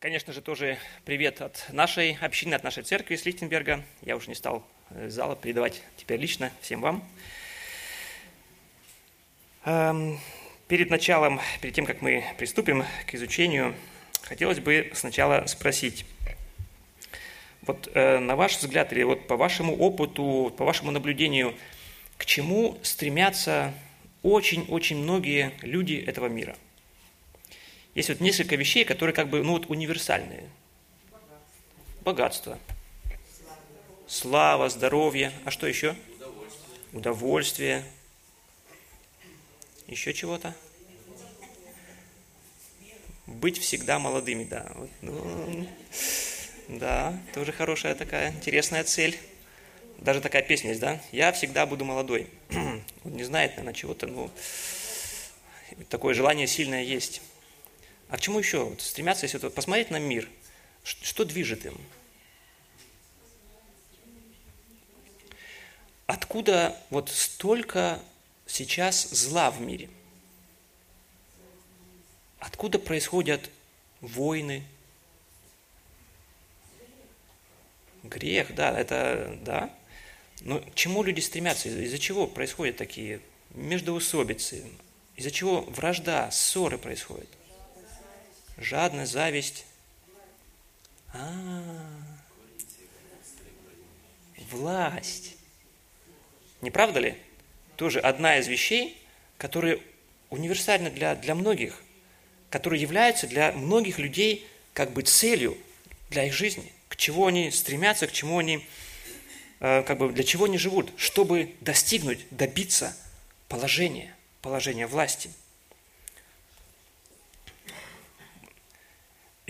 Конечно же, тоже привет от нашей общины, от нашей церкви из Лихтенберга. Я уже не стал из зала передавать теперь лично всем вам. Эм, перед началом, перед тем, как мы приступим к изучению, хотелось бы сначала спросить, вот э, на ваш взгляд, или вот по вашему опыту, по вашему наблюдению, к чему стремятся очень-очень многие люди этого мира – есть вот несколько вещей, которые как бы, ну вот универсальные. Богатство. Слава, здоровье. А что еще? Удовольствие. Удовольствие. Еще чего-то? Быть всегда молодыми, да. Ну, да, тоже хорошая такая интересная цель. Даже такая песня есть, да? Я всегда буду молодой. Он не знает, наверное, чего-то, но такое желание сильное есть. А к чему еще стремятся, если вот посмотреть на мир? Что движет им? Откуда вот столько сейчас зла в мире? Откуда происходят войны? Грех, да, это, да. Но к чему люди стремятся? Из-за чего происходят такие междоусобицы? Из-за чего вражда, ссоры происходят? Жадность, зависть. А, власть. Не правда ли? Тоже одна из вещей, которые универсальны для, для многих, которые являются для многих людей как бы целью для их жизни, к чему они стремятся, к чему они, э, как бы для чего они живут, чтобы достигнуть, добиться положения, положения власти –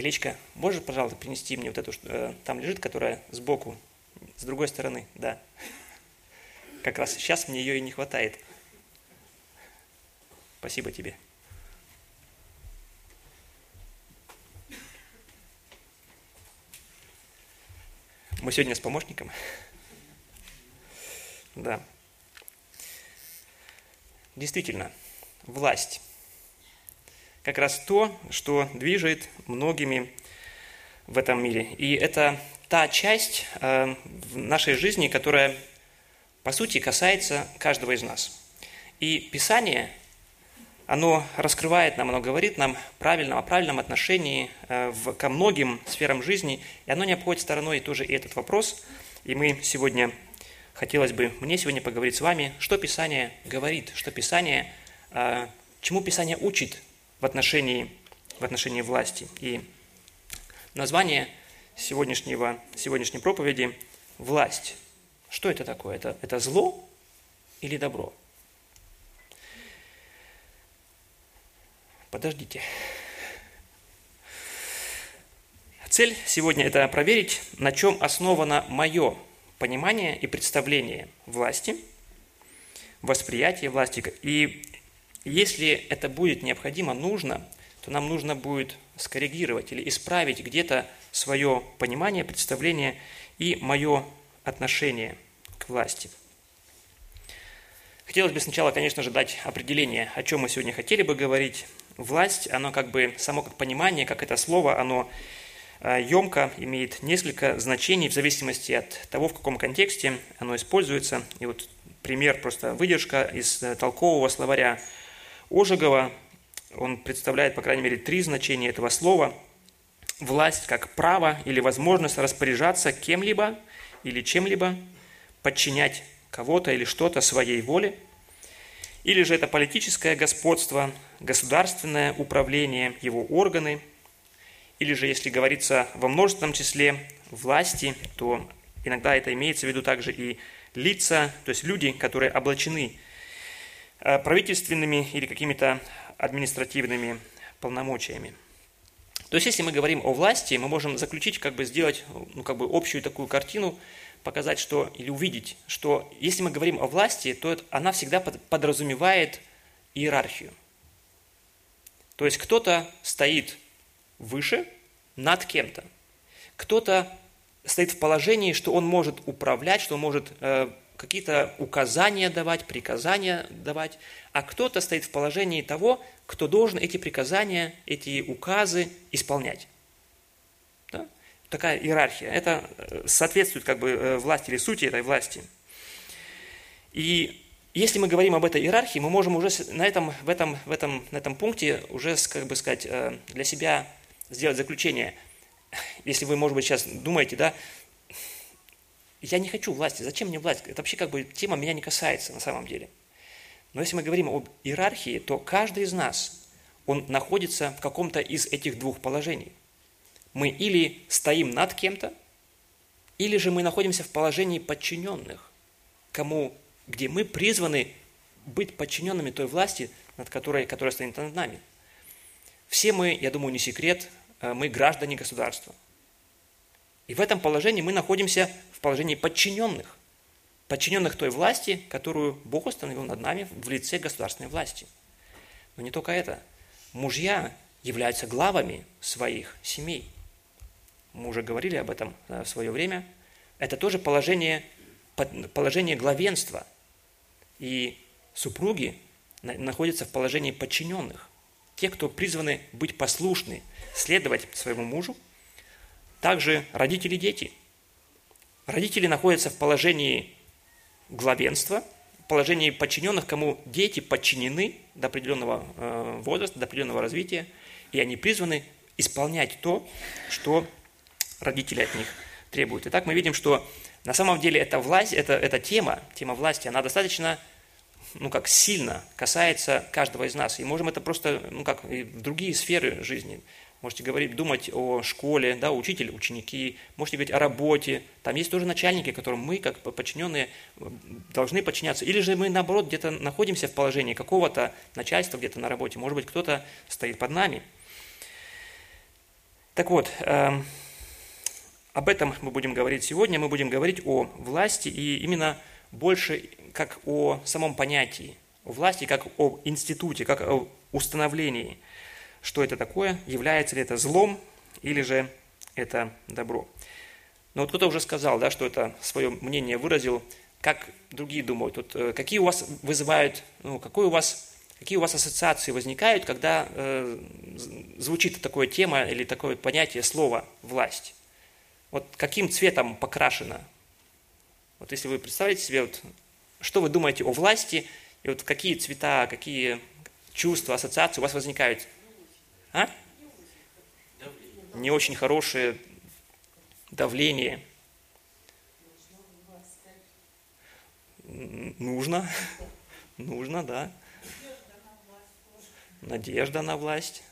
Илечка, можешь, пожалуйста, принести мне вот эту, э, там лежит, которая сбоку, с другой стороны, да. Как раз сейчас мне ее и не хватает. Спасибо тебе. Мы сегодня с помощником. Да. Действительно, власть как раз то, что движет многими в этом мире. И это та часть э, нашей жизни, которая, по сути, касается каждого из нас. И Писание, оно раскрывает нам, оно говорит нам правильно, о правильном отношении э, ко многим сферам жизни, и оно не обходит стороной тоже и этот вопрос. И мы сегодня, хотелось бы мне сегодня поговорить с вами, что Писание говорит, что Писание, э, чему Писание учит в отношении, в отношении власти. И название сегодняшнего, сегодняшней проповеди – «Власть». Что это такое? Это, это зло или добро? Подождите. Цель сегодня – это проверить, на чем основано мое понимание и представление власти, восприятие власти. И если это будет необходимо, нужно, то нам нужно будет скоррегировать или исправить где-то свое понимание, представление и мое отношение к власти. Хотелось бы сначала, конечно же, дать определение, о чем мы сегодня хотели бы говорить. Власть, оно как бы, само как понимание, как это слово, оно емко, э, имеет несколько значений в зависимости от того, в каком контексте оно используется. И вот пример, просто выдержка из э, толкового словаря Ожегова, он представляет, по крайней мере, три значения этого слова. Власть как право или возможность распоряжаться кем-либо или чем-либо, подчинять кого-то или что-то своей воле. Или же это политическое господство, государственное управление, его органы. Или же, если говорится во множественном числе власти, то иногда это имеется в виду также и лица, то есть люди, которые облачены правительственными или какими-то административными полномочиями. То есть, если мы говорим о власти, мы можем заключить, как бы сделать ну, как бы общую такую картину, показать, что, или увидеть, что если мы говорим о власти, то это, она всегда подразумевает иерархию. То есть кто-то стоит выше над кем-то. Кто-то стоит в положении, что он может управлять, что он может э, какие-то указания давать, приказания давать, а кто-то стоит в положении того, кто должен эти приказания, эти указы исполнять. Да? Такая иерархия. Это э, соответствует как бы э, власти или сути этой власти. И если мы говорим об этой иерархии, мы можем уже на этом, в, этом, в этом, на этом пункте уже, как бы сказать, э, для себя сделать заключение. Если вы, может быть, сейчас думаете, да, я не хочу власти, зачем мне власть? Это вообще как бы тема меня не касается на самом деле. Но если мы говорим об иерархии, то каждый из нас, он находится в каком-то из этих двух положений. Мы или стоим над кем-то, или же мы находимся в положении подчиненных, кому, где мы призваны быть подчиненными той власти, над которой, которая стоит над нами. Все мы, я думаю, не секрет, э, мы граждане государства. И в этом положении мы находимся в положении подчиненных подчиненных той власти, которую Бог установил над нами в лице государственной власти. Но не только это. Мужья являются главами своих семей. Мы уже говорили об этом в свое время. Это тоже положение, положение главенства. И супруги находятся в положении подчиненных. Те, кто призваны быть послушны, следовать своему мужу. Также родители и дети. Родители находятся в положении главенство, положение подчиненных, кому дети подчинены до определенного э, возраста, до определенного развития, и они призваны исполнять то, что родители от них требуют. Итак, мы видим, что на самом деле эта власть, эта, эта тема, тема власти, она достаточно ну, как сильно касается каждого из нас. И можем это просто, ну, как и в другие сферы жизни. Можете говорить, думать о школе, да, учитель, ученики, можете говорить о работе. Там есть тоже начальники, которым мы, как подчиненные, должны подчиняться. Или же мы, наоборот, где-то находимся в положении какого-то начальства где-то на работе. Может быть, кто-то стоит под нами. Так вот, э, об этом мы будем говорить сегодня. Мы будем говорить о власти и именно больше как о самом понятии, о власти как о институте, как о установлении – что это такое, является ли это злом или же это добро. Но вот кто-то уже сказал, да, что это свое мнение выразил, как другие думают, вот, э, какие у вас вызывают, ну, какой у вас, какие у вас ассоциации возникают, когда э, звучит такое тема или такое понятие слово «власть». Вот каким цветом покрашено? Вот если вы представляете себе, вот, что вы думаете о власти, и вот какие цвета, какие чувства, ассоциации у вас возникают а? Не очень хорошее давление. Нужно. Нужно, да. Надежда на власть.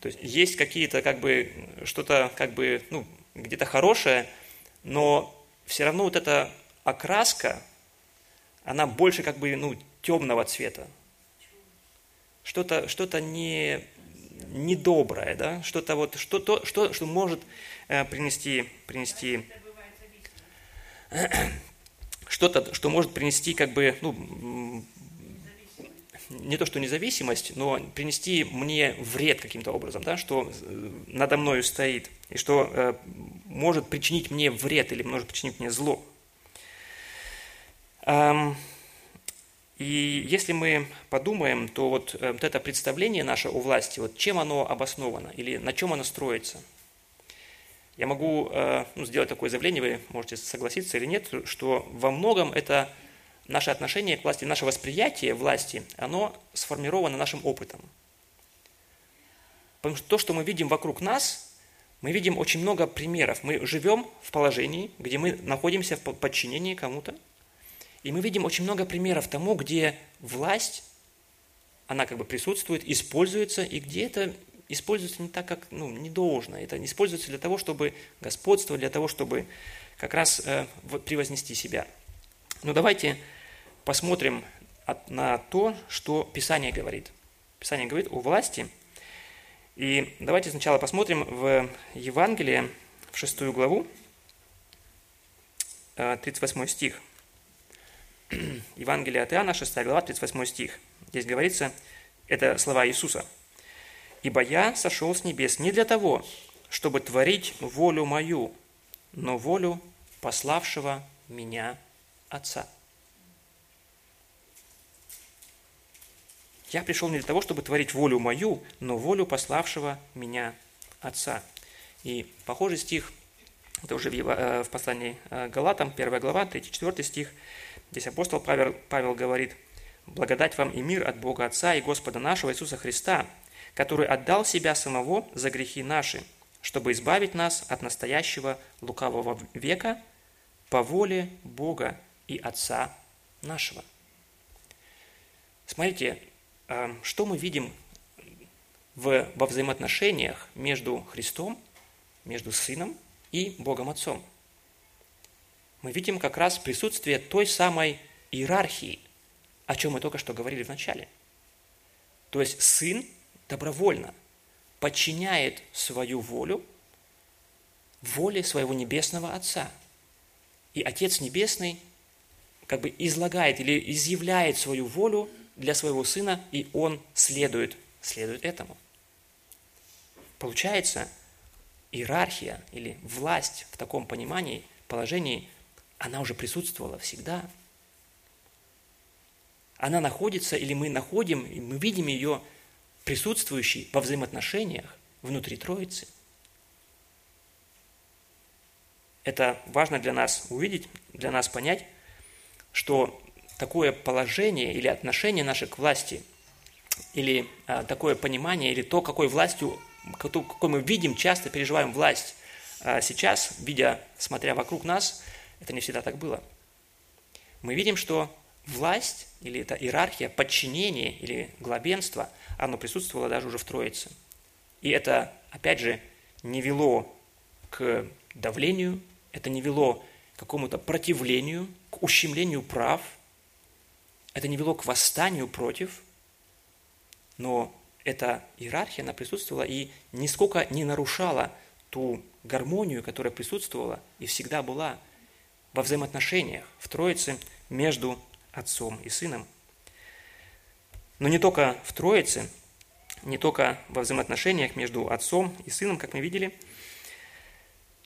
То есть есть какие-то как бы что-то как бы ну где-то хорошее, но все равно вот эта окраска, она больше как бы ну темного цвета что-то что не, недоброе, да? что-то вот, что, то, что, что может э, принести, принести что-то, что может принести как бы, ну, не то что независимость, но принести мне вред каким-то образом, да, что э, надо мною стоит, и что э, может причинить мне вред или может причинить мне зло. Эм, и если мы подумаем, то вот, э, вот это представление наше о власти, вот чем оно обосновано или на чем оно строится? Я могу э, ну, сделать такое заявление, вы можете согласиться или нет, что во многом это наше отношение к власти, наше восприятие власти, оно сформировано нашим опытом. Потому что то, что мы видим вокруг нас, мы видим очень много примеров. Мы живем в положении, где мы находимся в подчинении кому-то, и мы видим очень много примеров тому, где власть, она как бы присутствует, используется, и где это используется не так, как ну, не должно. Это используется для того, чтобы господствовать, для того, чтобы как раз э, превознести себя. Но давайте посмотрим от, на то, что Писание говорит. Писание говорит о власти. И давайте сначала посмотрим в Евангелие, в шестую главу, 38 э, стих. Евангелие от Иоанна, 6 глава, 38 стих. Здесь говорится, это слова Иисуса. «Ибо я сошел с небес не для того, чтобы творить волю мою, но волю пославшего меня Отца». Я пришел не для того, чтобы творить волю мою, но волю пославшего меня Отца. И похожий стих, это уже в, э, послании э, Галатам, 1 глава, 3-4 стих, здесь апостол Павел, Павел говорит, «Благодать вам и мир от Бога Отца и Господа нашего Иисуса Христа, который отдал себя самого за грехи наши, чтобы избавить нас от настоящего лукавого века по воле Бога и Отца нашего». Смотрите, э, что мы видим в, во взаимоотношениях между Христом, между Сыном и Богом Отцом. Мы видим как раз присутствие той самой иерархии, о чем мы только что говорили в начале. То есть Сын добровольно подчиняет свою волю воле своего Небесного Отца. И Отец Небесный как бы излагает или изъявляет свою волю для своего Сына, и Он следует, следует этому. Получается, иерархия или власть в таком понимании, положении, она уже присутствовала всегда. Она находится, или мы находим, и мы видим ее присутствующей во взаимоотношениях внутри Троицы. Это важно для нас увидеть, для нас понять, что такое положение или отношение наше к власти, или а, такое понимание, или то, какой властью какой мы видим, часто переживаем власть. А сейчас, видя, смотря вокруг нас, это не всегда так было. Мы видим, что власть или это иерархия, подчинение или главенство, оно присутствовало даже уже в Троице. И это, опять же, не вело к давлению, это не вело к какому-то противлению, к ущемлению прав, это не вело к восстанию против, но эта иерархия, она присутствовала и нисколько не нарушала ту гармонию, которая присутствовала и всегда была во взаимоотношениях в Троице между Отцом и Сыном. Но не только в Троице, не только во взаимоотношениях между Отцом и Сыном, как мы видели,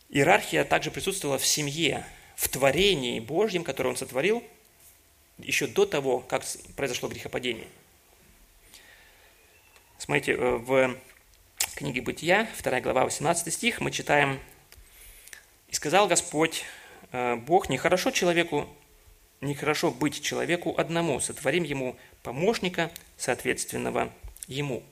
иерархия также присутствовала в семье, в творении Божьем, которое Он сотворил еще до того, как произошло грехопадение – Смотрите, э, в книге Бытия, 2 глава, 18 стих, мы читаем «И сказал Господь, Бог, нехорошо человеку, нехорошо быть человеку одному, сотворим ему помощника, соответственного ему».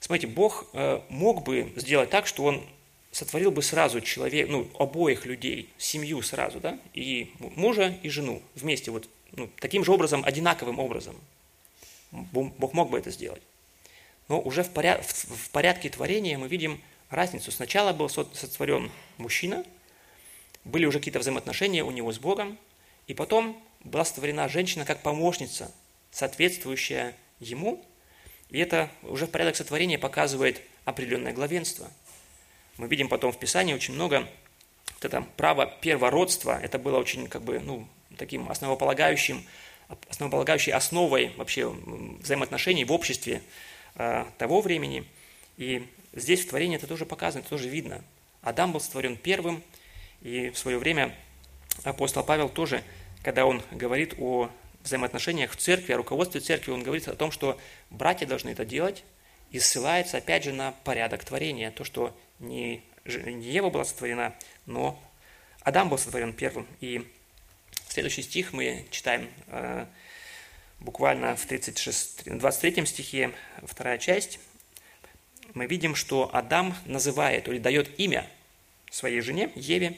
Смотрите, Бог э, мог бы сделать так, что Он сотворил бы сразу человек, ну, обоих людей, семью сразу, да, и мужа, и жену вместе, вот ну, таким же образом, одинаковым образом. Бог мог бы это сделать. Но уже в, в порядке творения мы видим разницу. Сначала был сотворен мужчина, были уже какие-то взаимоотношения у него с Богом, и потом была сотворена женщина как помощница, соответствующая ему, и это уже в порядок сотворения показывает определенное главенство. Мы видим потом в Писании очень много вот это право первородства, это было очень как бы, ну, таким основополагающим, основополагающей основой вообще взаимоотношений в обществе, а, того времени. И здесь в творении это тоже показано, это тоже видно. Адам был створен первым, и в свое время апостол Павел тоже, когда он говорит о взаимоотношениях в церкви, о руководстве церкви, он говорит о том, что братья должны это делать, и ссылается опять же на порядок творения, то, что не, не Ева была сотворена, но Адам был сотворен первым. И следующий стих мы читаем а, буквально в 36, 23 стихе, вторая часть, мы видим, что Адам называет или дает имя своей жене, Еве.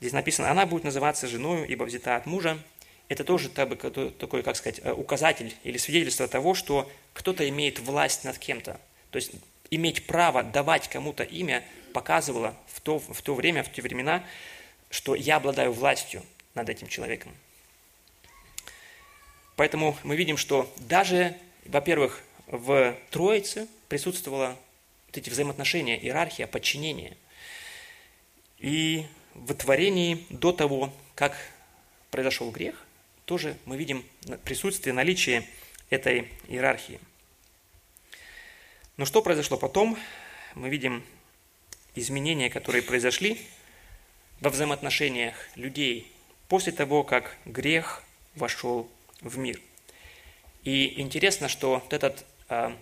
Здесь написано, она будет называться женою, ибо взята от мужа. Это тоже такой, как сказать, э, указатель или свидетельство того, что кто-то имеет власть над кем-то. То есть иметь право давать кому-то имя показывало в то, в то время, в те времена, что я обладаю властью над этим человеком. Поэтому мы видим, что даже, во-первых, в Троице присутствовало вот эти взаимоотношения, иерархия, подчинение. И в творении до того, как произошел грех, тоже мы видим присутствие, наличие этой иерархии. Но что произошло потом? Мы видим изменения, которые произошли во взаимоотношениях людей после того, как грех вошел в мир. И интересно, что вот этот, а,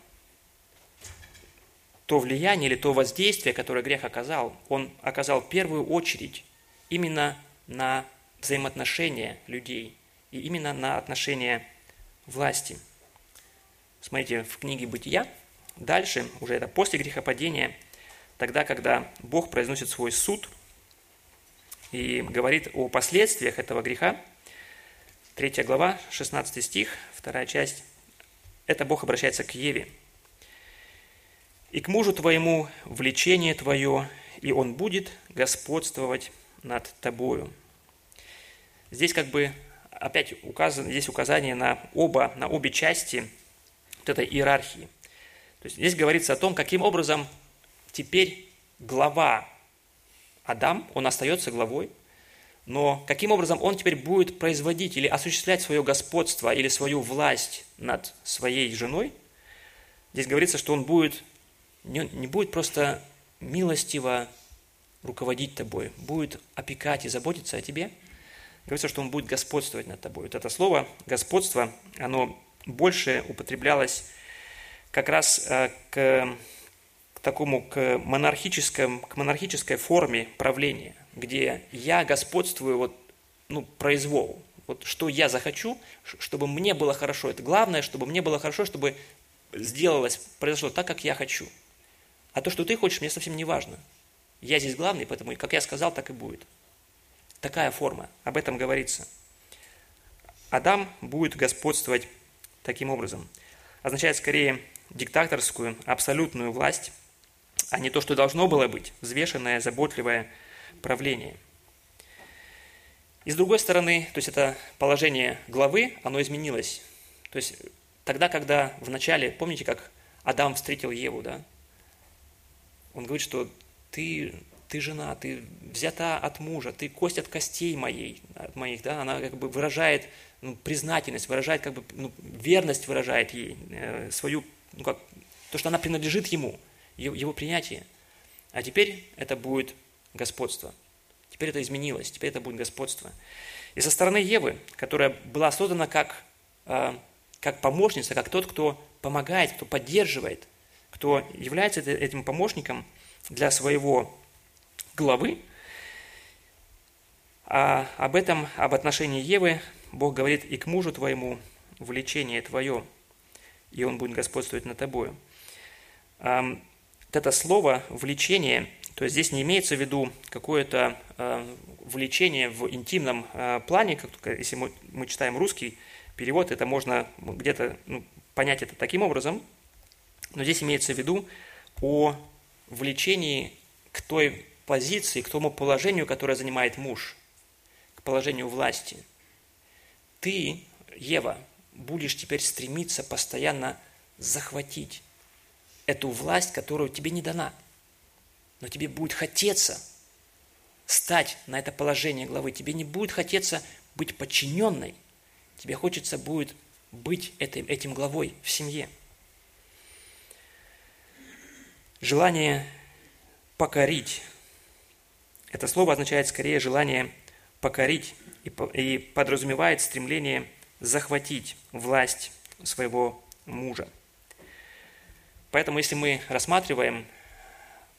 то влияние или то воздействие, которое грех оказал, он оказал в первую очередь именно на взаимоотношения людей и именно на отношения власти. Смотрите, в книге «Бытия», дальше, уже это после грехопадения, тогда, когда Бог произносит свой суд и говорит о последствиях этого греха, 3 глава, 16 стих, вторая часть, это Бог обращается к Еве. «И к мужу твоему влечение твое, и он будет господствовать над тобою». Здесь как бы опять указано, здесь указание на оба, на обе части вот этой иерархии. То есть здесь говорится о том, каким образом теперь глава Адам, он остается главой, но каким образом он теперь будет производить или осуществлять свое господство или свою власть над своей женой, здесь говорится, что он будет, не, будет просто милостиво руководить тобой, будет опекать и заботиться о тебе. Говорится, что он будет господствовать над тобой. Вот это слово «господство», оно больше употреблялось как раз э, к, к такому, к, монархическому, к монархической форме правления где я господствую вот, ну, произвол. Вот что я захочу, чтобы мне было хорошо. Это главное, чтобы мне было хорошо, чтобы сделалось, произошло так, как я хочу. А то, что ты хочешь, мне совсем не важно. Я здесь главный, поэтому, как я сказал, так и будет. Такая форма, об этом говорится. Адам будет господствовать таким образом. Означает скорее диктаторскую, абсолютную власть, а не то, что должно было быть, взвешенная, заботливая, правления. И с другой стороны, то есть это положение главы, оно изменилось. То есть тогда, когда в начале, помните, как Адам встретил Еву, да? Он говорит, что ты, ты жена, ты взята от мужа, ты кость от костей моей, от моих, да? Она как бы выражает ну, признательность, выражает как бы ну, верность выражает ей, э, свою, ну как, то, что она принадлежит ему, его, принятие. А теперь это будет господство. Теперь это изменилось, теперь это будет господство. И со стороны Евы, которая была создана как, а, как помощница, как тот, кто помогает, кто поддерживает, кто является этим помощником для своего главы, а об этом, об отношении Евы Бог говорит и к мужу твоему влечение твое, и он будет господствовать над тобою. Это слово «влечение» То есть здесь не имеется в виду какое-то э, влечение в интимном э, плане, как, если мы, мы читаем русский перевод, это можно где-то ну, понять это таким образом, но здесь имеется в виду о влечении к той позиции, к тому положению, которое занимает муж, к положению власти. Ты, Ева, будешь теперь стремиться постоянно захватить эту власть, которую тебе не дана – но тебе будет хотеться стать на это положение главы. Тебе не будет хотеться быть подчиненной. Тебе хочется будет быть этим, этим главой в семье. Желание покорить. Это слово означает скорее желание покорить и подразумевает стремление захватить власть своего мужа. Поэтому, если мы рассматриваем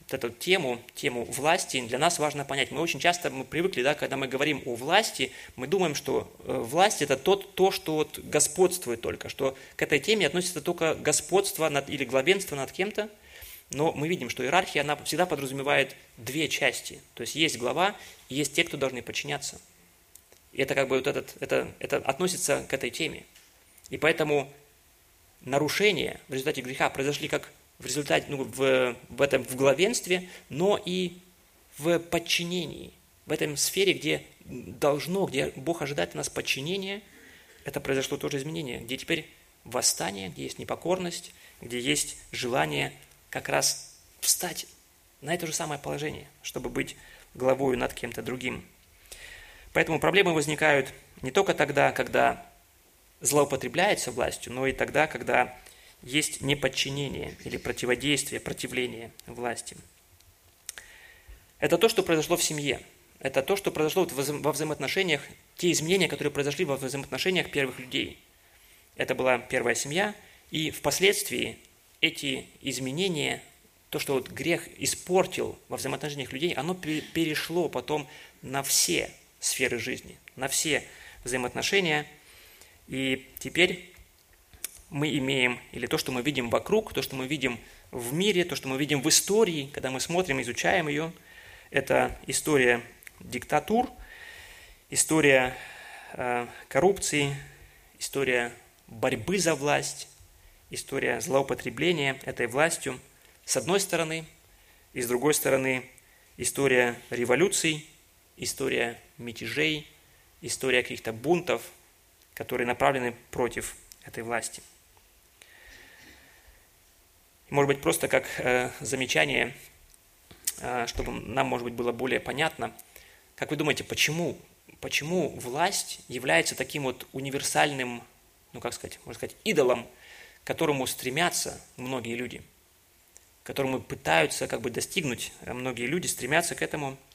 вот эту тему, тему власти, для нас важно понять. Мы очень часто мы привыкли, да, когда мы говорим о власти, мы думаем, что э, власть это тот, то, что вот господствует только, что к этой теме относится только господство над, или главенство над кем-то, но мы видим, что иерархия, она всегда подразумевает две части. То есть есть глава и есть те, кто должны подчиняться. И это как бы вот этот, это, это относится к этой теме. И поэтому нарушения в результате греха произошли как в результате, ну, в, в этом в главенстве, но и в подчинении. В этом сфере, где должно, где Бог ожидает от нас подчинения, это произошло тоже изменение, где теперь восстание, где есть непокорность, где есть желание как раз встать на это же самое положение, чтобы быть главою над кем-то другим. Поэтому проблемы возникают не только тогда, когда злоупотребляется властью, но и тогда, когда есть неподчинение или противодействие, противление власти. Это то, что произошло в семье. Это то, что произошло во взаимоотношениях, те изменения, которые произошли во взаимоотношениях первых людей. Это была первая семья, и впоследствии эти изменения то, что вот грех испортил во взаимоотношениях людей, оно перешло потом на все сферы жизни, на все взаимоотношения. И теперь мы имеем, или то, что мы видим вокруг, то, что мы видим в мире, то, что мы видим в истории, когда мы смотрим, изучаем ее, это история диктатур, история э, коррупции, история борьбы за власть, история злоупотребления этой властью с одной стороны, и с другой стороны история революций, история мятежей, история каких-то бунтов, которые направлены против этой власти. Может быть, просто как э, замечание, э, чтобы нам, может быть, было более понятно, как вы думаете, почему, почему власть является таким вот универсальным, ну как сказать, можно сказать, идолом, к которому стремятся многие люди, к которому пытаются как бы достигнуть э, многие люди, стремятся к этому –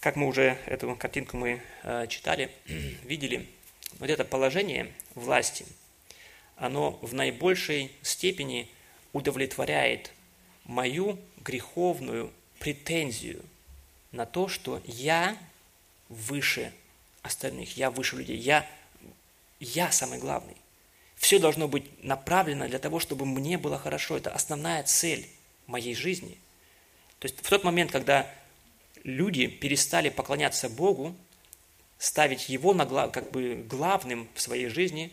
Как мы уже эту картинку мы э, читали, видели, вот это положение власти, оно в наибольшей степени удовлетворяет мою греховную претензию на то, что я выше остальных, я выше людей, я, я самый главный. Все должно быть направлено для того, чтобы мне было хорошо. Это основная цель моей жизни. То есть в тот момент, когда люди перестали поклоняться Богу, ставить Его на, как бы главным в своей жизни,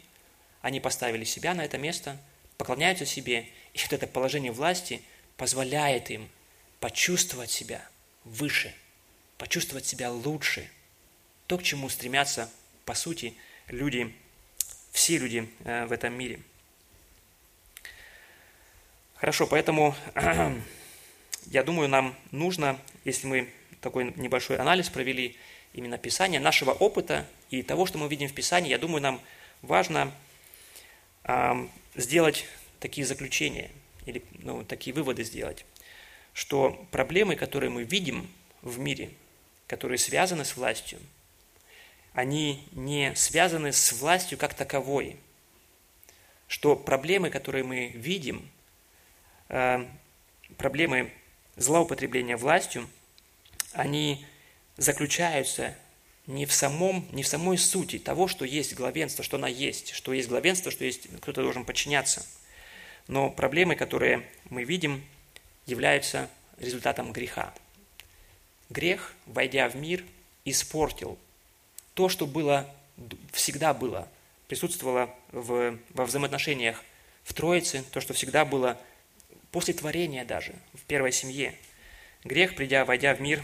они поставили себя на это место, поклоняются себе, и вот это положение власти позволяет им почувствовать себя выше, почувствовать себя лучше. То, к чему стремятся, по сути, люди, все люди э, в этом мире. Хорошо, поэтому я думаю, нам нужно, если мы такой небольшой анализ провели именно Писания, нашего опыта и того, что мы видим в Писании, я думаю, нам важно э, сделать такие заключения или ну, такие выводы сделать, что проблемы, которые мы видим в мире, которые связаны с властью, они не связаны с властью как таковой, что проблемы, которые мы видим, э, проблемы злоупотребления властью, они заключаются не в, самом, не в самой сути того, что есть главенство, что она есть, что есть главенство, что есть кто-то должен подчиняться. Но проблемы, которые мы видим, являются результатом греха. Грех, войдя в мир, испортил то, что было, всегда было, присутствовало в, во взаимоотношениях в Троице, то, что всегда было после творения даже, в первой семье. Грех, придя, войдя в мир,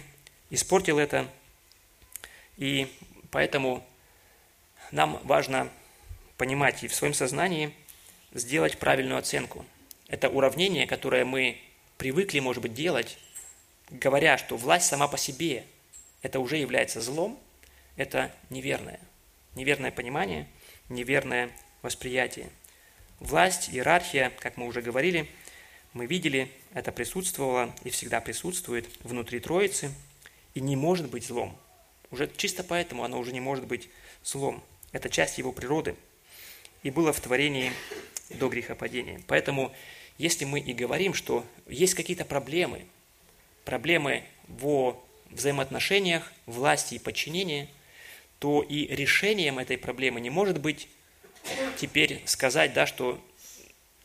испортил это. И поэтому нам важно понимать и в своем сознании сделать правильную оценку. Это уравнение, которое мы привыкли, может быть, делать, говоря, что власть сама по себе это уже является злом, это неверное. Неверное понимание, неверное восприятие. Власть, иерархия, как мы уже говорили, мы видели, это присутствовало и всегда присутствует внутри Троицы – и не может быть злом. Уже чисто поэтому оно уже не может быть злом. Это часть его природы. И было в творении до грехопадения. Поэтому, если мы и говорим, что есть какие-то проблемы, проблемы во взаимоотношениях, власти и подчинения, то и решением этой проблемы не может быть теперь сказать, да, что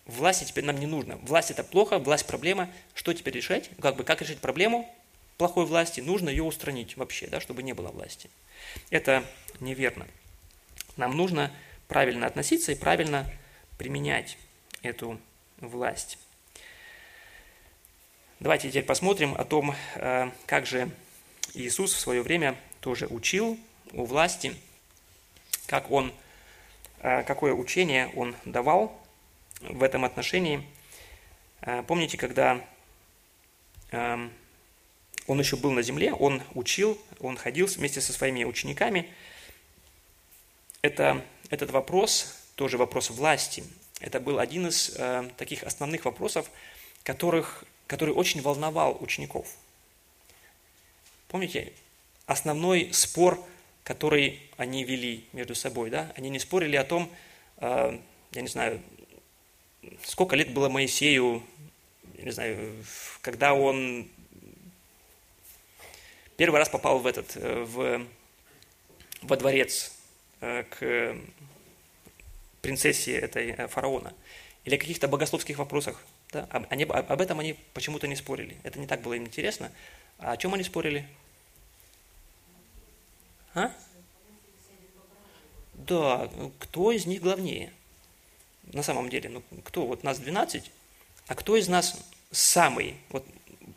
власти теперь нам не нужно. Власть это плохо, власть проблема. Что теперь решать? Как бы как решить проблему? плохой власти, нужно ее устранить вообще, да, чтобы не было власти. Это неверно. Нам нужно правильно относиться и правильно применять эту власть. Давайте теперь посмотрим о том, э, как же Иисус в свое время тоже учил у власти, как он, э, какое учение он давал в этом отношении. Э, помните, когда эм, он еще был на земле, он учил, он ходил вместе со своими учениками. Это, этот вопрос, тоже вопрос власти, это был один из э, таких основных вопросов, которых, который очень волновал учеников. Помните, основной спор, который они вели между собой, да? Они не спорили о том, э, я не знаю, сколько лет было Моисею, не знаю, когда он первый раз попал в этот, э, в, во дворец э, к принцессе этой э, фараона, или о каких-то богословских вопросах. Да? Они, об этом они почему-то не спорили. Это не так было им интересно. А о чем они спорили? А? Да, кто из них главнее? На самом деле, ну кто? Вот нас 12, а кто из нас самый? Вот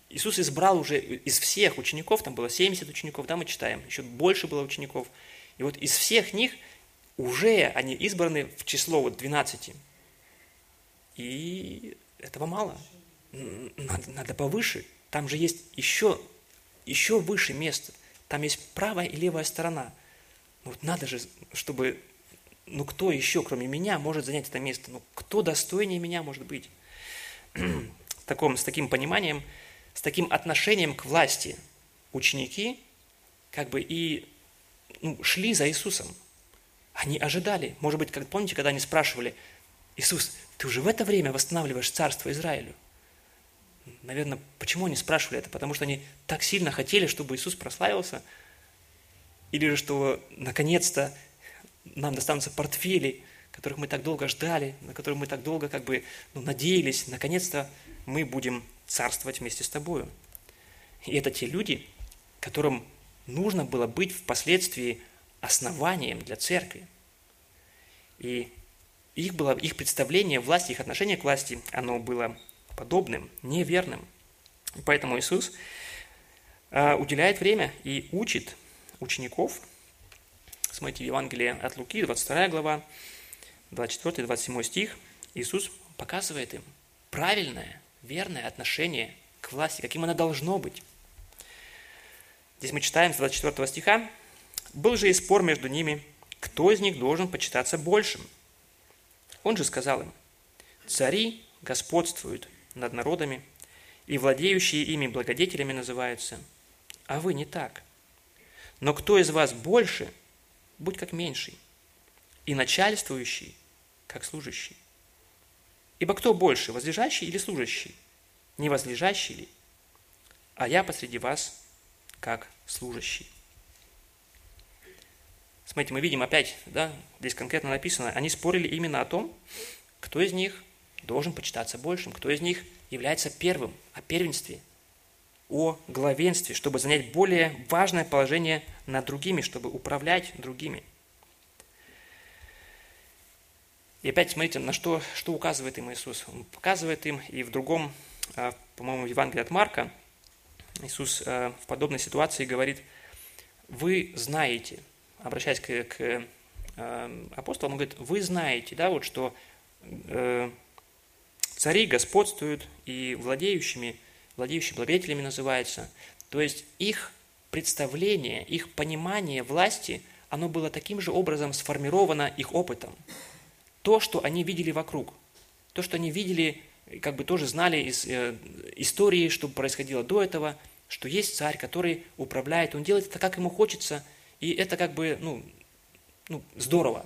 Иисус избрал уже из всех учеников, там было 70 учеников, да, мы читаем, еще больше было учеников. И вот из всех них уже они избраны в число вот 12. И этого мало. Надо, надо повыше. Там же есть еще, еще выше место. Там есть правая и левая сторона. Ну, вот надо же, чтобы... Ну, кто еще, кроме меня, может занять это место? Ну, кто достойнее меня может быть? таком, с таким пониманием, с таким отношением к власти ученики как бы и ну, шли за Иисусом. Они ожидали. Может быть, как помните, когда они спрашивали, Иисус, ты уже в это время восстанавливаешь царство Израилю? Наверное, почему они спрашивали это? Потому что они так сильно хотели, чтобы Иисус прославился, или же что наконец-то нам достанутся портфели, которых мы так долго ждали, на которых мы так долго как бы ну, надеялись, наконец-то мы будем царствовать вместе с тобою. И это те люди, которым нужно было быть впоследствии основанием для церкви. И их, было, их представление власти, их отношение к власти, оно было подобным, неверным. И поэтому Иисус а, уделяет время и учит учеников. Смотрите, Евангелие от Луки, 22 глава, 24-27 стих. Иисус показывает им правильное, верное отношение к власти, каким оно должно быть. Здесь мы читаем с 24 стиха. «Был же и спор между ними, кто из них должен почитаться большим. Он же сказал им, цари господствуют над народами, и владеющие ими благодетелями называются, а вы не так. Но кто из вас больше, будь как меньший, и начальствующий, как служащий. Ибо кто больше, возлежащий или служащий? Не возлежащий ли? А я посреди вас, как служащий. Смотрите, мы видим опять, да, здесь конкретно написано, они спорили именно о том, кто из них должен почитаться большим, кто из них является первым, о первенстве, о главенстве, чтобы занять более важное положение над другими, чтобы управлять другими. И опять смотрите, на что, что указывает им Иисус. Он показывает им, и в другом, а, по-моему, Евангелии от Марка, Иисус а, в подобной ситуации говорит, вы знаете – обращаясь к, к э, апостолам, он говорит, вы знаете, да, вот что э, цари господствуют и владеющими, владеющими благодетелями называются. То есть их представление, их понимание власти, оно было таким же образом сформировано их опытом. То, что они видели вокруг, то, что они видели, как бы тоже знали из э, истории, что происходило до этого, что есть царь, который управляет, он делает это, как ему хочется – и это как бы, ну, ну, здорово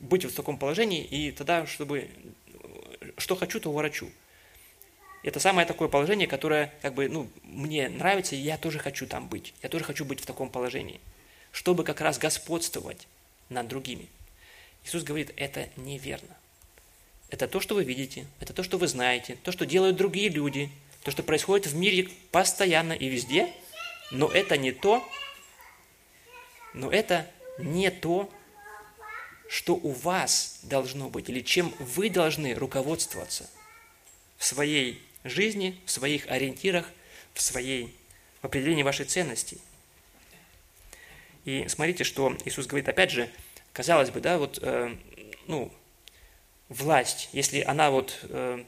быть в таком положении, и тогда, чтобы что хочу, то ворочу. Это самое такое положение, которое как бы, ну, мне нравится, и я тоже хочу там быть. Я тоже хочу быть в таком положении, чтобы как раз господствовать над другими. Иисус говорит, это неверно. Это то, что вы видите, это то, что вы знаете, то, что делают другие люди, то, что происходит в мире постоянно и везде, но это не то, но это не то, что у вас должно быть, или чем вы должны руководствоваться в своей жизни, в своих ориентирах, в своей в определении вашей ценности. И смотрите, что Иисус говорит, опять же, казалось бы, да, вот, э, ну, власть, если она вот э,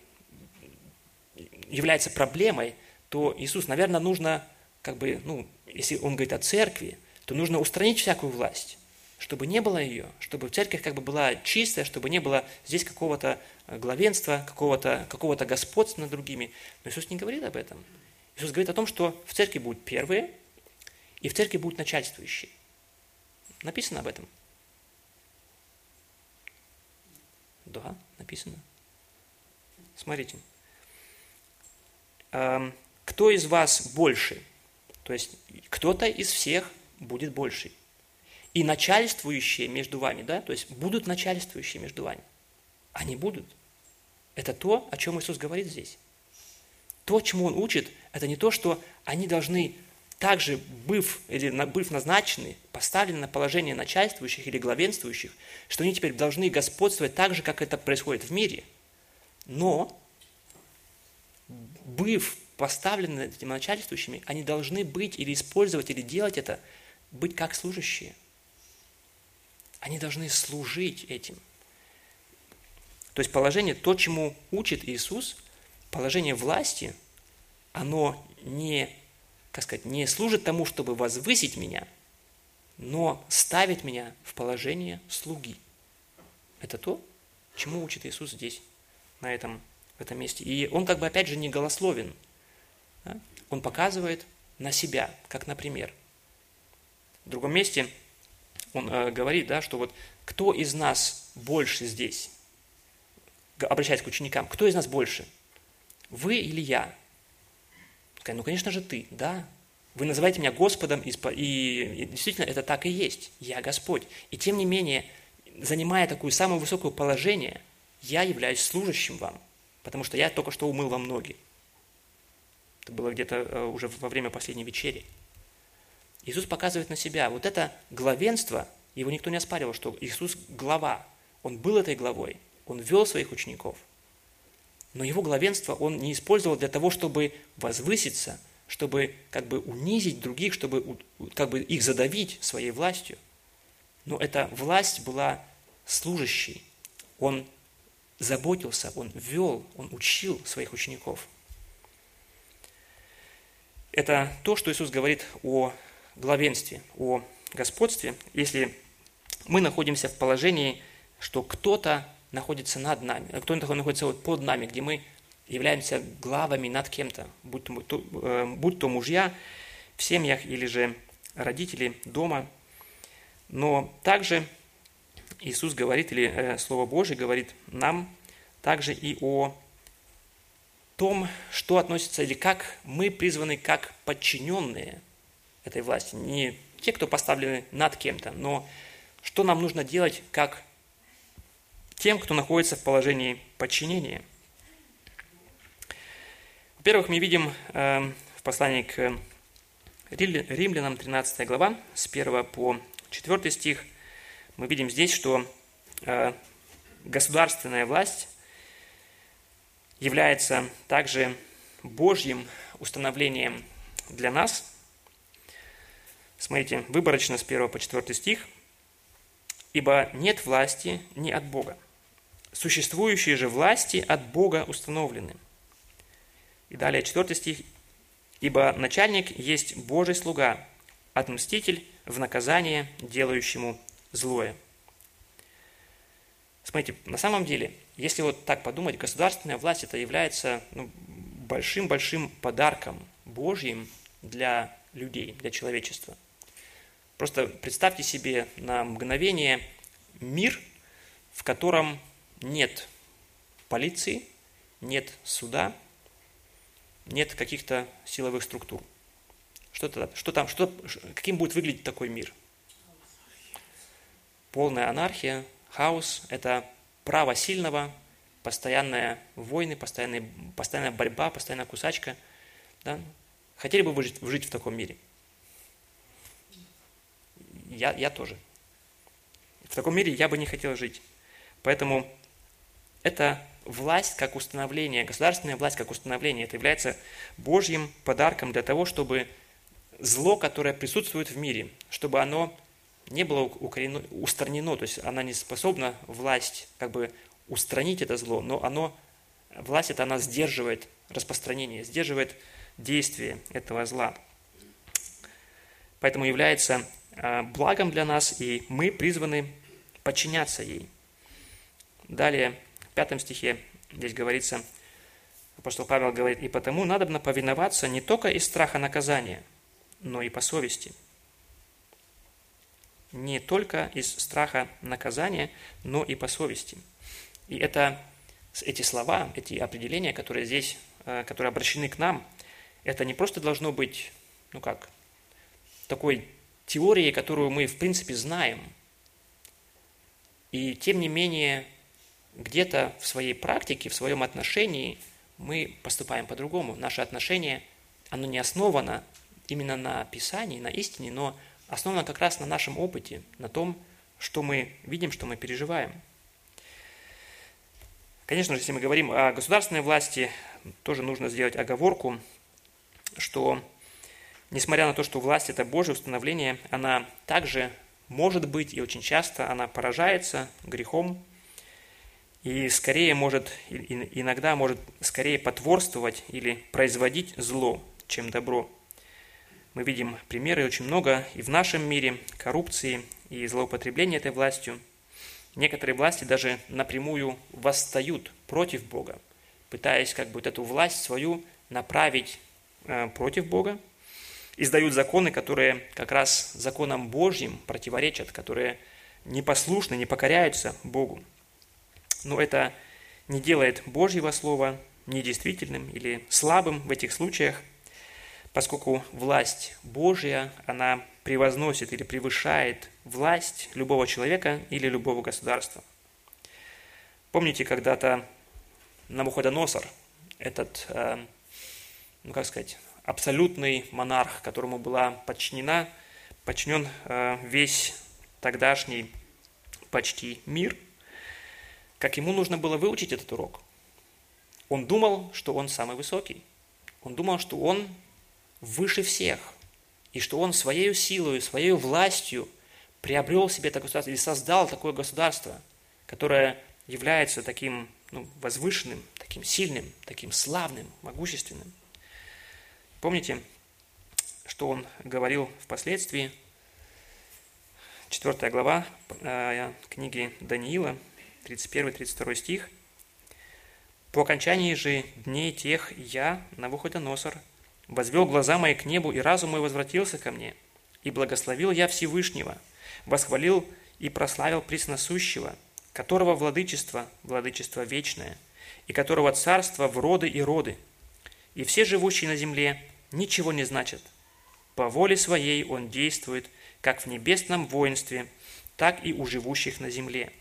является проблемой, то Иисус, наверное, нужно, как бы, ну, если он говорит о церкви, то нужно устранить всякую власть, чтобы не было ее, чтобы церковь как бы была чистая, чтобы не было здесь какого-то э, главенства, какого-то какого господства над другими. Но Иисус не говорит об этом. Иисус говорит о том, что в церкви будут первые, и в церкви будут начальствующие. Написано об этом. Да, написано. Смотрите. Кто из вас больше? То есть кто-то из всех будет больше. И начальствующие между вами, да, то есть будут начальствующие между вами. Они будут. Это то, о чем Иисус говорит здесь. То, чему Он учит, это не то, что они должны также, быв, или быв назначены, поставлены на положение начальствующих или главенствующих, что они теперь должны господствовать так же, как это происходит в мире. Но, быв поставлены этими начальствующими, они должны быть или использовать, или делать это, быть как служащие. Они должны служить этим. То есть положение, то, чему учит Иисус, положение власти, оно не как сказать, не служит тому, чтобы возвысить меня, но ставит меня в положение слуги. Это то, чему учит Иисус здесь, на этом, в этом месте. И он как бы опять же не голословен. Да? Он показывает на себя, как на пример. В другом месте он э, говорит, да, что вот кто из нас больше здесь? Обращаясь к ученикам, кто из нас больше? Вы или я? Ну, конечно же, ты, да. Вы называете меня Господом, и, и действительно это так и есть. Я Господь. И тем не менее, занимая такое самое высокое положение, я являюсь служащим вам, потому что я только что умыл вам ноги. Это было где-то э, уже во время последней вечери. Иисус показывает на себя. Вот это главенство, его никто не оспаривал, что Иисус глава. Он был этой главой. Он вел своих учеников. Но его главенство он не использовал для того, чтобы возвыситься, чтобы как бы унизить других, чтобы как бы их задавить своей властью. Но эта власть была служащей. Он заботился, он вел, он учил своих учеников. Это то, что Иисус говорит о главенстве, о господстве. Если мы находимся в положении, что кто-то находится над нами, а кто-то находится вот под нами, где мы являемся главами над кем-то, будь то, э, будь то мужья в семьях или же родители дома. Но также Иисус говорит, или э, Слово Божье говорит нам также и о том, что относится, или как мы призваны как подчиненные этой власти. Не те, кто поставлены над кем-то, но что нам нужно делать как тем, кто находится в положении подчинения. Во-первых, мы видим э, в послании к римлянам 13 глава, с 1 по 4 стих, мы видим здесь, что э, государственная власть является также Божьим установлением для нас. Смотрите, выборочно с 1 по 4 стих. «Ибо нет власти ни от Бога, Существующие же власти от Бога установлены. И далее четвертый стих. «Ибо начальник есть Божий слуга, отмститель в наказание делающему злое». Смотрите, на самом деле, если вот так подумать, государственная власть это является ну, большим-большим подарком Божьим для людей, для человечества. Просто представьте себе на мгновение мир, в котором нет полиции, нет суда, нет каких-то силовых структур. Что, тогда, что там, что, каким будет выглядеть такой мир? Полная анархия, хаос – это право сильного, постоянные войны, постоянная, борьба, постоянная кусачка. Да? Хотели бы вы жить, жить в таком мире? Я, я тоже. В таком мире я бы не хотел жить. Поэтому это власть как установление, государственная власть как установление. Это является Божьим подарком для того, чтобы зло, которое присутствует в мире, чтобы оно не было укорено, устранено, то есть она не способна, власть, как бы устранить это зло, но оно, власть это она сдерживает распространение, сдерживает действие этого зла. Поэтому является благом для нас, и мы призваны подчиняться ей. Далее, пятом стихе здесь говорится, апостол Павел говорит, «И потому надобно повиноваться не только из страха наказания, но и по совести». Не только из страха наказания, но и по совести. И это эти слова, эти определения, которые здесь, э, которые обращены к нам, это не просто должно быть, ну как, такой теорией, которую мы в принципе знаем. И тем не менее, где-то в своей практике, в своем отношении мы поступаем по-другому. Наше отношение, оно не основано именно на Писании, на истине, но основано как раз на нашем опыте, на том, что мы видим, что мы переживаем. Конечно же, если мы говорим о государственной власти, тоже нужно сделать оговорку, что несмотря на то, что власть – это Божье установление, она также может быть и очень часто она поражается грехом и скорее может, иногда может скорее потворствовать или производить зло, чем добро. Мы видим примеры очень много и в нашем мире коррупции и злоупотребления этой властью. Некоторые власти даже напрямую восстают против Бога, пытаясь как бы вот эту власть свою направить э, против Бога, издают законы, которые как раз законам Божьим противоречат, которые непослушны, не покоряются Богу. Но это не делает Божьего Слова недействительным или слабым в этих случаях – поскольку власть Божья, она превозносит или превышает власть любого человека или любого государства. Помните, когда-то Навуходоносор, этот, э, ну как сказать, абсолютный монарх, которому была подчинена, подчинен э, весь тогдашний почти мир, как ему нужно было выучить этот урок. Он думал, что он самый высокий. Он думал, что он выше всех, и что он своей силой, своей властью приобрел себе это государство или создал такое государство, которое является таким ну, возвышенным, таким сильным, таким славным, могущественным. Помните, что он говорил впоследствии? Четвертая глава э, книги Даниила, 31-32 стих. «По окончании же дней тех я, Навуходоносор, Возвел глаза мои к небу, и разум мой возвратился ко мне. И благословил я Всевышнего, восхвалил и прославил Пресносущего, которого владычество, владычество вечное, и которого царство в роды и роды. И все живущие на земле ничего не значат. По воле своей он действует, как в небесном воинстве, так и у живущих на земле.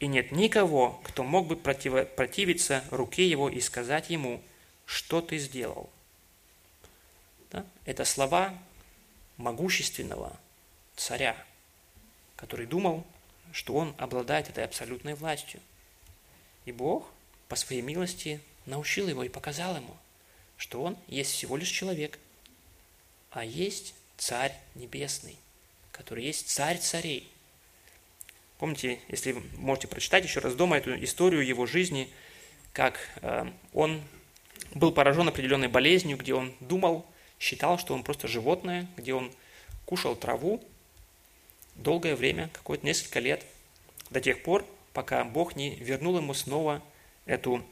И нет никого, кто мог бы противиться руке его и сказать ему, что ты сделал. Да? Это слова могущественного царя, который думал, что он обладает этой абсолютной властью. И Бог по своей милости научил его и показал ему, что он есть всего лишь человек, а есть царь небесный, который есть царь царей. Помните, если можете прочитать еще раз дома эту историю его жизни, как э, он был поражен определенной болезнью, где он думал, считал, что он просто животное, где он кушал траву долгое время, какое-то несколько лет, до тех пор, пока Бог не вернул ему снова эту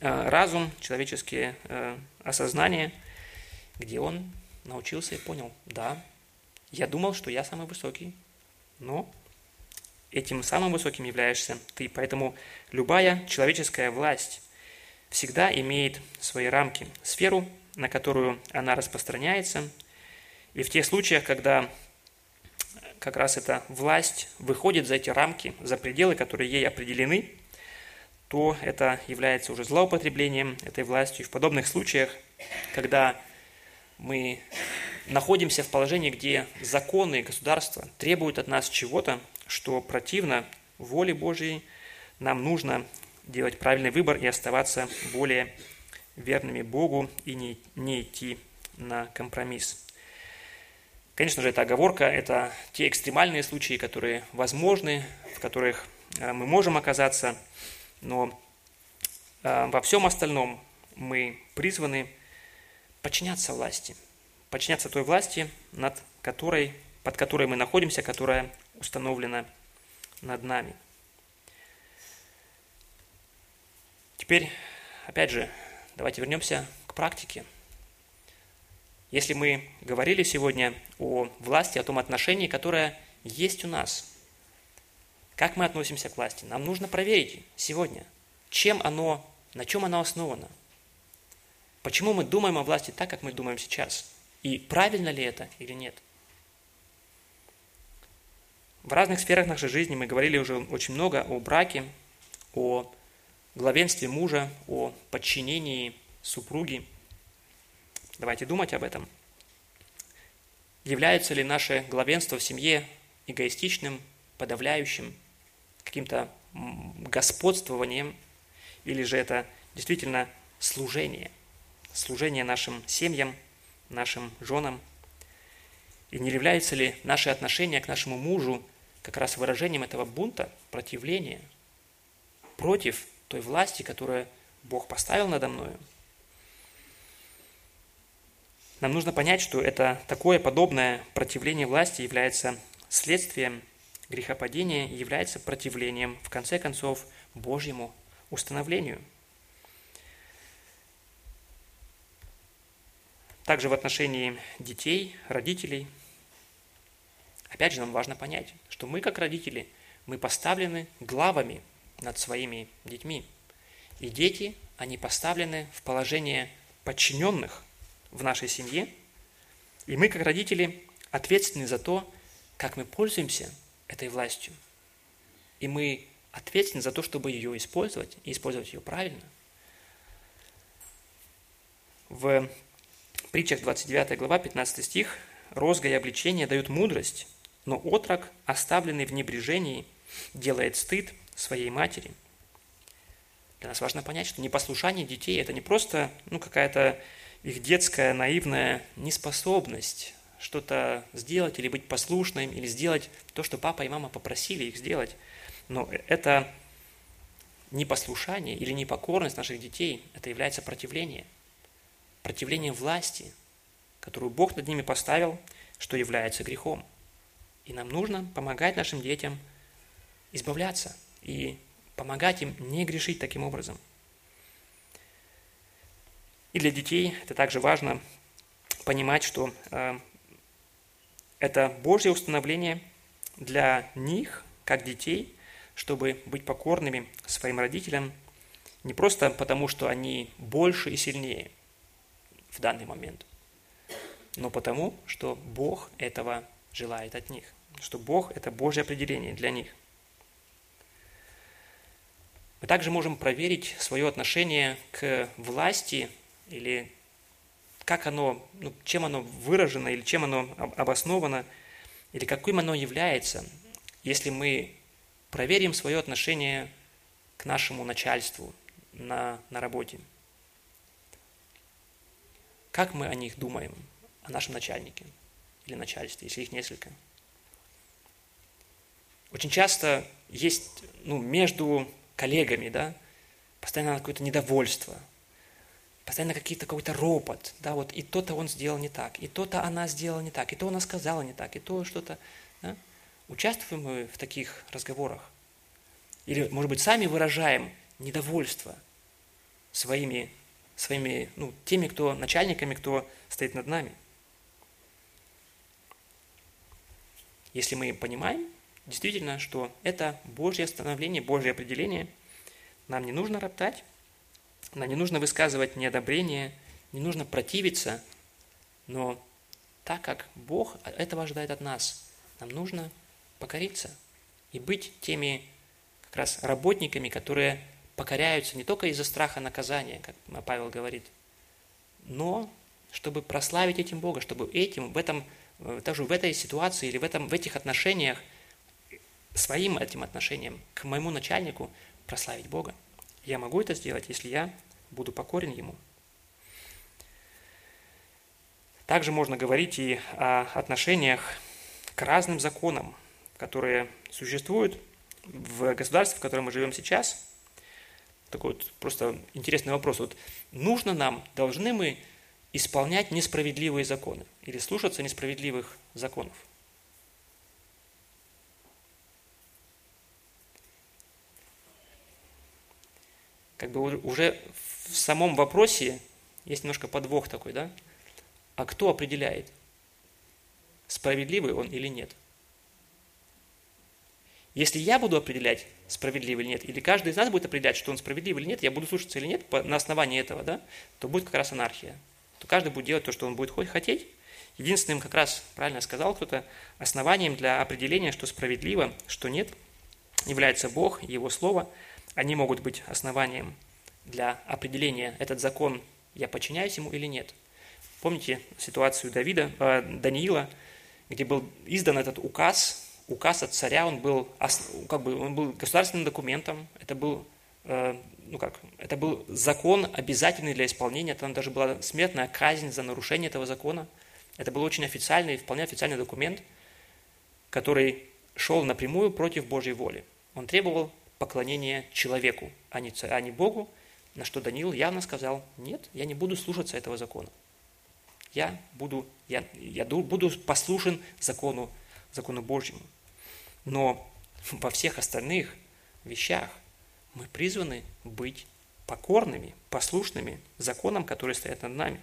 разум, человеческие э, осознания, где он научился и понял, да, я думал, что я самый высокий, но этим самым высоким являешься ты. Поэтому любая человеческая власть всегда имеет свои рамки, сферу, на которую она распространяется. И в тех случаях, когда как раз эта власть выходит за эти рамки, за пределы, которые ей определены, то это является уже злоупотреблением этой властью. И в подобных случаях, когда мы находимся в положении, где законы государства требуют от нас чего-то, что противно воле Божьей, нам нужно делать правильный выбор и оставаться более верными Богу и не, не идти на компромисс. Конечно же, эта оговорка – это те экстремальные случаи, которые возможны, в которых э, мы можем оказаться, но э, во всем остальном мы призваны подчиняться власти, подчиняться той власти, над которой, под которой мы находимся, которая установлена над нами. Теперь, опять же, давайте вернемся к практике. Если мы говорили сегодня о власти, о том отношении, которое есть у нас, как мы относимся к власти, нам нужно проверить сегодня, чем оно, на чем оно основано. Почему мы думаем о власти так, как мы думаем сейчас? И правильно ли это или нет? В разных сферах нашей жизни мы говорили уже очень много о браке, о главенстве мужа, о подчинении супруги. Давайте думать об этом. Является ли наше главенство в семье эгоистичным, подавляющим, каким-то господствованием, или же это действительно служение, служение нашим семьям, нашим женам, и не является ли наше отношение к нашему мужу как раз выражением этого бунта, противления против той власти, которую Бог поставил надо мною. Нам нужно понять, что это такое подобное противление власти является следствием грехопадения и является противлением, в конце концов, Божьему установлению. Также в отношении детей, родителей – Опять же, нам важно понять, что мы, как родители, мы поставлены главами над своими детьми. И дети, они поставлены в положение подчиненных в нашей семье. И мы, как родители, ответственны за то, как мы пользуемся этой властью. И мы ответственны за то, чтобы ее использовать, и использовать ее правильно. В притчах 29 глава, 15 стих, «Розга и обличение дают мудрость, но отрок, оставленный в небрежении, делает стыд своей матери. Для нас важно понять, что непослушание детей – это не просто ну, какая-то их детская наивная неспособность что-то сделать или быть послушным, или сделать то, что папа и мама попросили их сделать. Но это непослушание или непокорность наших детей, это является противление. Противление власти, которую Бог над ними поставил, что является грехом – и нам нужно помогать нашим детям избавляться и помогать им не грешить таким образом. И для детей это также важно понимать, что э, это Божье установление для них, как детей, чтобы быть покорными своим родителям, не просто потому, что они больше и сильнее в данный момент, но потому, что Бог этого желает от них, что Бог – это Божье определение для них. Мы также можем проверить свое отношение к власти или как оно, ну, чем оно выражено или чем оно обосновано, или каким оно является, если мы проверим свое отношение к нашему начальству на, на работе. Как мы о них думаем, о нашем начальнике – или начальстве, если их несколько. Очень часто есть ну, между коллегами, да, постоянно какое-то недовольство, постоянно какие-то, какой-то ропот, да, вот и то-то он сделал не так, и то-то она сделала не так, и то она сказала не так, и то что-то. Да? Участвуем мы в таких разговорах? Или, может быть, сами выражаем недовольство своими, своими ну, теми, кто начальниками, кто стоит над нами – если мы понимаем действительно, что это Божье становление, Божье определение, нам не нужно роптать, нам не нужно высказывать неодобрение, не нужно противиться, но так как Бог этого ожидает от нас, нам нужно покориться и быть теми как раз работниками, которые покоряются не только из-за страха наказания, как Павел говорит, но чтобы прославить этим Бога, чтобы этим, в этом Э, даже в этой ситуации или в, этом, в этих отношениях, своим этим отношением к моему начальнику прославить Бога. Я могу это сделать, если я буду покорен Ему. Также можно говорить и о отношениях к разным законам, которые существуют в государстве, в котором мы живем сейчас. Такой вот просто интересный вопрос. Вот нужно нам, должны мы исполнять несправедливые законы или слушаться несправедливых законов. Как бы уже в самом вопросе есть немножко подвох такой, да? А кто определяет, справедливый он или нет? Если я буду определять, справедлив или нет, или каждый из нас будет определять, что он справедлив или нет, я буду слушаться или нет на основании этого, да, то будет как раз анархия. То каждый будет делать то, что он будет хотеть. Единственным, как раз правильно сказал кто-то, основанием для определения, что справедливо, что нет, является Бог и Его Слово. Они могут быть основанием для определения, этот закон, я подчиняюсь ему или нет. Помните ситуацию Давида, э, Даниила, где был издан этот указ, указ от царя, он был, как бы, он был государственным документом, это был, э, ну как, это был закон обязательный для исполнения, там даже была смертная казнь за нарушение этого закона. Это был очень официальный, вполне официальный документ, который шел напрямую против Божьей воли. Он требовал поклонения человеку, а не, а не Богу, на что Даниил явно сказал, нет, я не буду слушаться этого закона. Я буду, я, я буду послушен закону, закону Божьему. Но во всех остальных вещах мы призваны быть покорными, послушными законам, которые стоят над нами.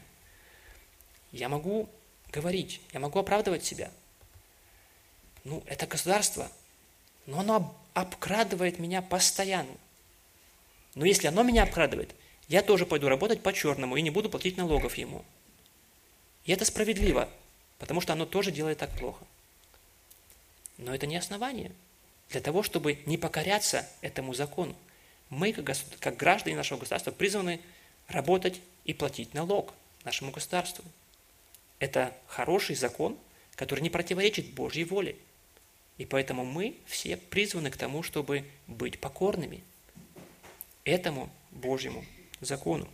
Я могу говорить, я могу оправдывать себя. Ну, это государство, но оно обкрадывает меня постоянно. Но если оно меня обкрадывает, я тоже пойду работать по-черному и не буду платить налогов ему. И это справедливо, потому что оно тоже делает так плохо. Но это не основание для того, чтобы не покоряться этому закону. Мы, как, граждане нашего государства, призваны работать и платить налог нашему государству. Это хороший закон, который не противоречит Божьей воле. И поэтому мы все призваны к тому, чтобы быть покорными этому Божьему закону.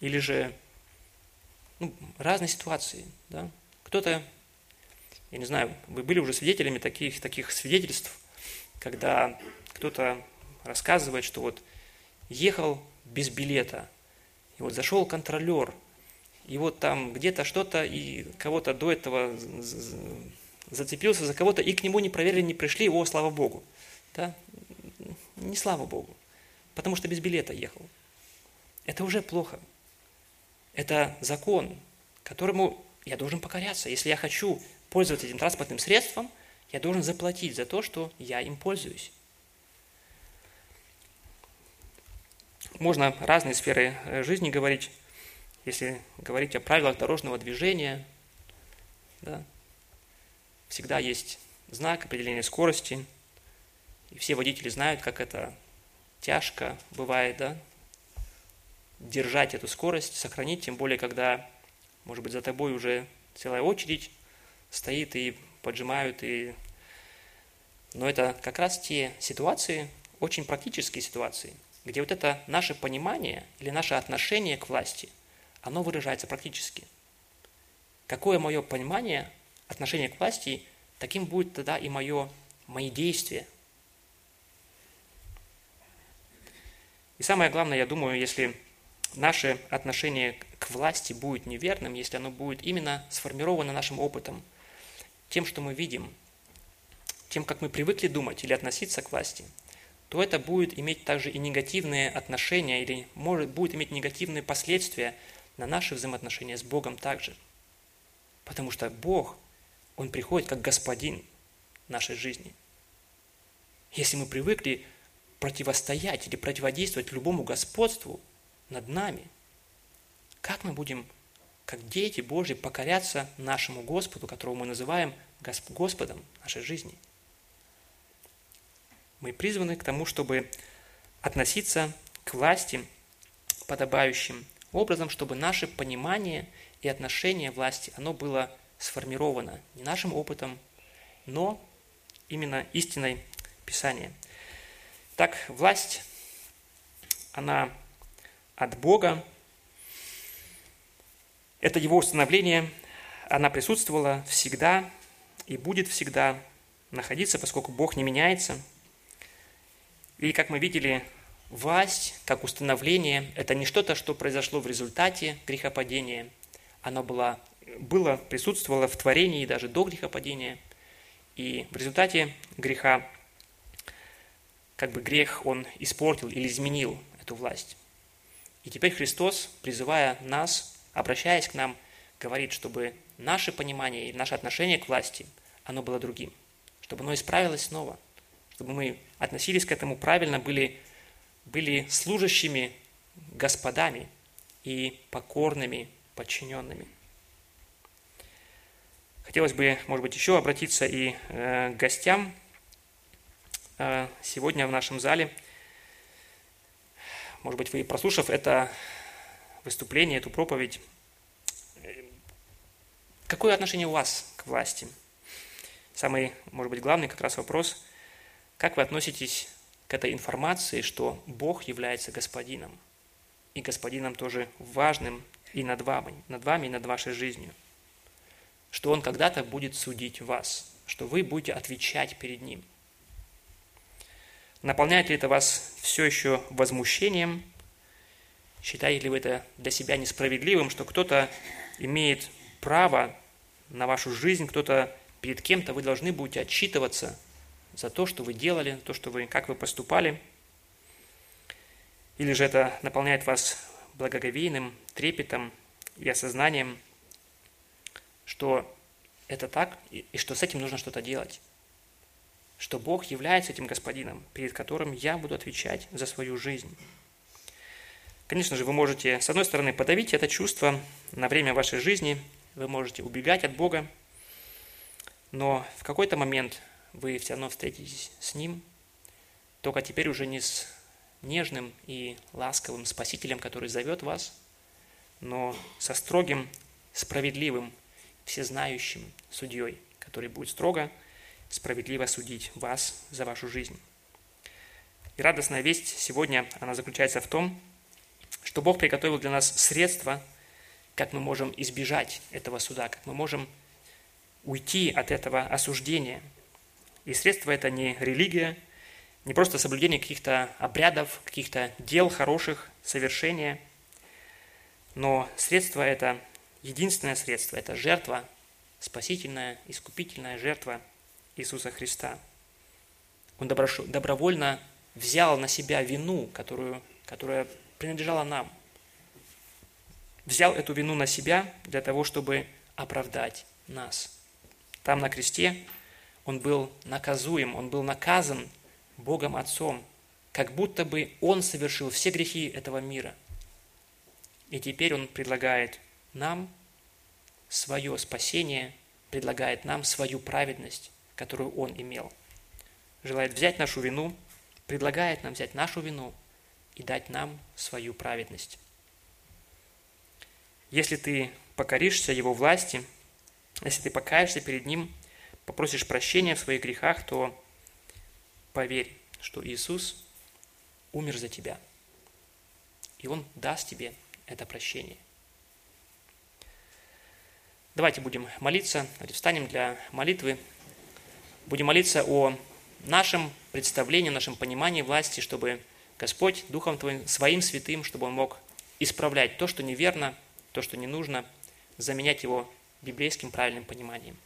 Или же ну, разные ситуации. Да? Кто-то я не знаю, вы были уже свидетелями таких, таких свидетельств, когда кто-то рассказывает, что вот ехал без билета, и вот зашел контролер, и вот там где-то что-то, и кого-то до этого зацепился за кого-то, и к нему не проверили, не пришли, о, слава Богу. Да? Не слава Богу, потому что без билета ехал. Это уже плохо. Это закон, которому я должен покоряться. Если я хочу пользоваться этим транспортным средством, я должен заплатить за то, что я им пользуюсь. Можно разные сферы э, жизни говорить, если говорить о правилах дорожного движения, да, всегда есть знак определения скорости, и все водители знают, как это тяжко бывает, да, держать эту скорость, сохранить, тем более, когда, может быть, за тобой уже целая очередь, стоит и поджимают, и... но это как раз те ситуации, очень практические ситуации, где вот это наше понимание или наше отношение к власти, оно выражается практически. Какое мое понимание, отношение к власти, таким будет тогда и мое, мои действия. И самое главное, я думаю, если наше отношение к власти будет неверным, если оно будет именно сформировано нашим опытом – тем, что мы видим, тем, как мы привыкли думать или относиться к власти, то это будет иметь также и негативные отношения или может, будет иметь негативные последствия на наши взаимоотношения с Богом также. Потому что Бог, Он приходит как Господин нашей жизни. Если мы привыкли противостоять или противодействовать любому господству над нами, как мы будем как дети Божьи, покоряться нашему Господу, которого мы называем Господом нашей жизни. Мы призваны к тому, чтобы относиться к власти подобающим образом, чтобы наше понимание и отношение власти, оно было сформировано не нашим опытом, но именно истиной Писания. Так, власть, она от Бога, это его установление, она присутствовала всегда и будет всегда находиться, поскольку Бог не меняется. И, как мы видели, власть, как установление, это не что-то, что произошло в результате грехопадения. Оно было, было, присутствовало в творении даже до грехопадения. И в результате греха, как бы грех, он испортил или изменил эту власть. И теперь Христос, призывая нас обращаясь к нам, говорит, чтобы наше понимание и наше отношение к власти, оно было другим. чтобы оно исправилось снова, чтобы мы относились к этому правильно, были, были служащими господами и покорными подчиненными. Хотелось бы, может быть, еще обратиться и э, к гостям э, сегодня в нашем зале. Может быть, вы, прослушав это выступление, эту проповедь, какое отношение у вас к власти? Самый, может быть, главный как раз вопрос, как вы относитесь к этой информации, что Бог является Господином, и Господином тоже важным и над вами, над вами и над вашей жизнью, что Он когда-то будет судить вас, что вы будете отвечать перед Ним. Наполняет ли это вас все еще возмущением Считаете ли вы это для себя несправедливым, что кто-то имеет право на вашу жизнь, кто-то перед кем-то вы должны будете отчитываться за то, что вы делали, то, что вы, как вы поступали? Или же это наполняет вас благоговейным трепетом и осознанием, что это так, и что с этим нужно что-то делать? Что Бог является этим Господином, перед которым я буду отвечать за свою жизнь. Конечно же, вы можете, с одной стороны, подавить это чувство на время вашей жизни, вы можете убегать от Бога, но в какой-то момент вы все равно встретитесь с Ним, только теперь уже не с нежным и ласковым Спасителем, который зовет вас, но со строгим, справедливым, всезнающим судьей, который будет строго, справедливо судить вас за вашу жизнь. И радостная весть сегодня, она заключается в том, что Бог приготовил для нас средства, как мы можем избежать этого суда, как мы можем уйти от этого осуждения. И средство это не религия, не просто соблюдение каких-то обрядов, каких-то дел хороших, совершения, но средство это единственное средство, это жертва, спасительная, искупительная жертва Иисуса Христа. Он добровольно взял на себя вину, которую, которая принадлежала нам. Взял эту вину на себя для того, чтобы оправдать нас. Там на кресте он был наказуем, он был наказан Богом Отцом, как будто бы он совершил все грехи этого мира. И теперь он предлагает нам свое спасение, предлагает нам свою праведность, которую он имел. Желает взять нашу вину, предлагает нам взять нашу вину – и дать нам свою праведность. Если ты покоришься Его власти, если ты покаешься перед Ним, попросишь прощения в своих грехах, то поверь, что Иисус умер за тебя. И Он даст тебе это прощение. Давайте будем молиться, давайте встанем для молитвы. Будем молиться о нашем представлении, нашем понимании власти, чтобы Господь Духом Твоим, Своим Святым, чтобы Он мог исправлять то, что неверно, то, что не нужно, заменять его библейским правильным пониманием.